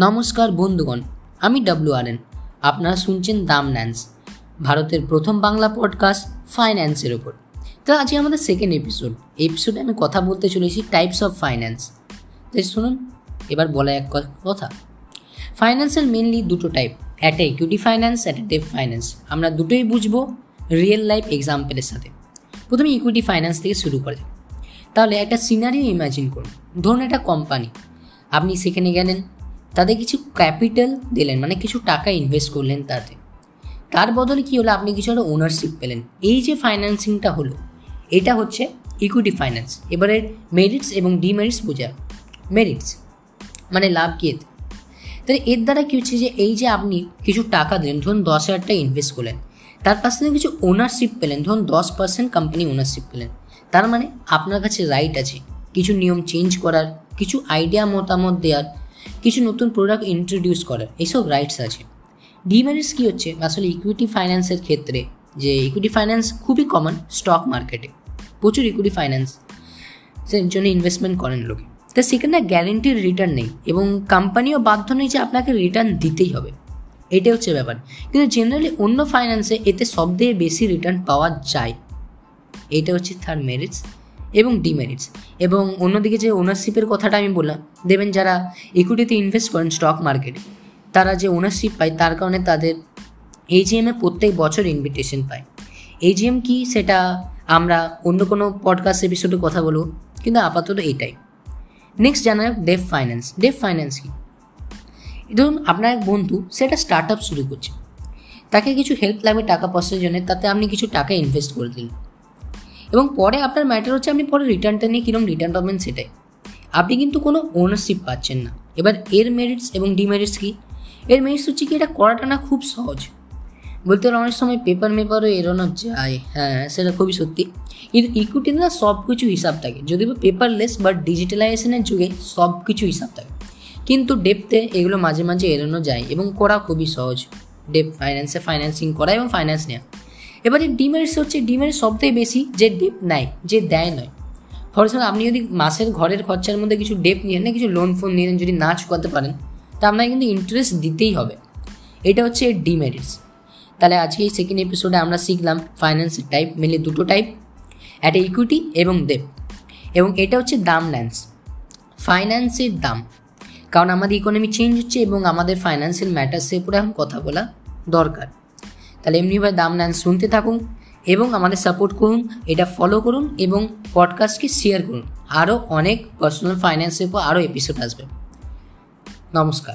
নমস্কার বন্ধুগণ, আমি ডাব্লু আর এন আপনারা শুনছেন দাম ন্যান্স ভারতের প্রথম বাংলা পডকাস্ট ফাইন্যান্সের ওপর। তো আজকে আমাদের সেকেন্ড এপিসোড এপিসোডে আমি কথা বলতে চলেছি টাইপস অফ ফাইন্যান্স তাই শুনুন, এবার বলা এক কথা। ফাইন্যান্সের মেনলি দুটো টাইপ একটা ইকুইটি ফাইন্যান্স একটা ডেপ ফাইন্যান্স আমরা দুটোই বুঝব রিয়েল লাইফ এক্সাম্পলের সাথে। প্রথমে ইকুইটি ফাইন্যান্স থেকে শুরু করে তাহলে একটা সিনারিও ইমাজিন করুন। ধরুন একটা কোম্পানি আপনি সেখানে গেলেন তাদের কিছু ক্যাপিটাল দিলেন মানে কিছু টাকা ইনভেস্ট করলেন তাতে। তার বদলে কী হলো? আপনি কিছু একটা ওনারশিপ পেলেন। এই যে ফাইন্যান্সিংটা হলো, এটা হচ্ছে ইকুইটি ফাইন্যান্স এবারে মেরিটস এবং ডিমেরিটস বোঝা মেরিটস মানে লাভ কী এতে? তাহলে এর দ্বারা কী হচ্ছে যে, এই যে আপনি কিছু টাকা দিলেন, ধরুন দশ হাজার টাকা ইনভেস্ট করলেন, তার পাশ থেকে কিছু ওনারশিপ পেলেন, ধরুন দশ পার্সেন্ট কোম্পানি ওনারশিপ পেলেন। তার মানে আপনার কাছে রাইট আছে, কিছু নিয়ম চেঞ্জ করার, কিছু আইডিয়া মতামত দেওয়ার কিছু নতুন প্রোডাক্ট ইন্ট্রোডিউস করার এইসব রাইটস আছে। ডিমেরিটস কী হচ্ছে? আসলে ইকুইটি ফাইন্যান্সের ক্ষেত্রে যে ইকুইটি ফাইন্যান্স খুবই কমন স্টক মার্কেটে প্রচুর ইকুইটি ফাইন্যান্স সেই জন্য ইনভেস্টমেন্ট করেন লোকে। তো সেখানে গ্যারেন্টির রিটার্ন নেই এবং কোম্পানিও বাধ্য নেই যে আপনাকে রিটার্ন দিতেই হবে। এটাই হচ্ছে ব্যাপার। কিন্তু জেনারেলি অন্য ফাইন্যান্সে এতে সব থেকে বেশি রিটার্ন পাওয়া যায়। এটা হচ্ছে থার্ড মেরিটস এবং ডিমেরিটস এবং অন্যদিকে যে ওনারশিপের কথাটা আমি বললাম দেবেন যারা ইকুইটিতে ইনভেস্ট করেন স্টক মার্কেটে তারা যে ওনারশিপ পায়, তার কারণে তাদের এজিএমে প্রত্যেক বছর ইনভিটেশন পায়। এজিএম কি সেটা আমরা অন্য কোনো পডকাস্ট এপিসোডে কথা বলব, কিন্তু আপাতত এটাই। নেক্সট জানা যাক ডেফ ফাইন্যান্স ডেফ ফাইন্যান্স কি? ধরুন আপনার এক বন্ধু সেটা স্টার্ট আপ শুরু করছে। তাকে কিছু হেল্প লাগবে টাকা পয়সার জন্য, তাতে আপনি কিছু টাকা ইনভেস্ট করে দিলেন। এবং পরে আপনার ম্যাটার হচ্ছে আপনি পরে রিটার্নটা নিয়ে কীরকম রিটার্ন পাবেন সেটাই। আপনি কিন্তু কোনো ওনারশিপ পাচ্ছেন না। এবার এর মেরিটস এবং ডিমেরিটস কী? এর মেরিটস হচ্ছে কি, এটা করাটা না খুব সহজ। বলতে গেলে অনেক সময় পেপার মেপারও এড়ানো যায়। হ্যাঁ সেটা খুবই সত্যি। কিন্তু ইকুইটিতে না সব কিছু হিসাব থাকে। যদি বা পেপারলেস বাট ডিজিটালাইজেশনের যুগে সব কিছু হিসাব থাকে। কিন্তু ডেপতে এগুলো মাঝে মাঝে এড়ানো যায় এবং করা খুবই সহজ। ডেপ ফাইন্যান্সে ফাইন্যান্সিং করা এবং ফাইন্যান্স নেওয়া। এবারে ডিমেরিটস হচ্ছে ডিমের সবথেকে বেশি যে ডেপ নেয় যে দেয় নয়। ফর এক্সাম্পল আপনি যদি মাসের ঘরের খরচার মধ্যে কিছু ডেপ নিয়ে না, কিছু লোন ফোন নিয়ে যদি না চুকাতে পারেন, তা আপনাকে কিন্তু ইন্টারেস্ট দিতেই হবে। এটা হচ্ছে ডিমেরিটস তাহলে আজকে এই সেকেন্ড এপিসোডে আমরা শিখলাম ফাইন্যান্সের টাইপ মেনলি দুটো টাইপ একটা ইকুইটি এবং ডেপ এবং এটা হচ্ছে দাম ল্যান্স ফাইন্যান্সের দাম। কারণ আমাদের ইকোনমি চেঞ্জ হচ্ছে এবং আমাদের ফাইন্যান্সিয়াল ম্যাটার্সের উপরে এখন কথা বলা দরকার। তাহলে এমনিভাবে দাম নেন, শুনতে থাকুন এবং আমাদের সাপোর্ট করুন, এটা ফলো করুন এবং পডকাস্টকে শেয়ার করুন। আরও অনেক পার্সোনাল ফাইন্যান্সের উপর আরও এপিসোড আসবে। নমস্কার।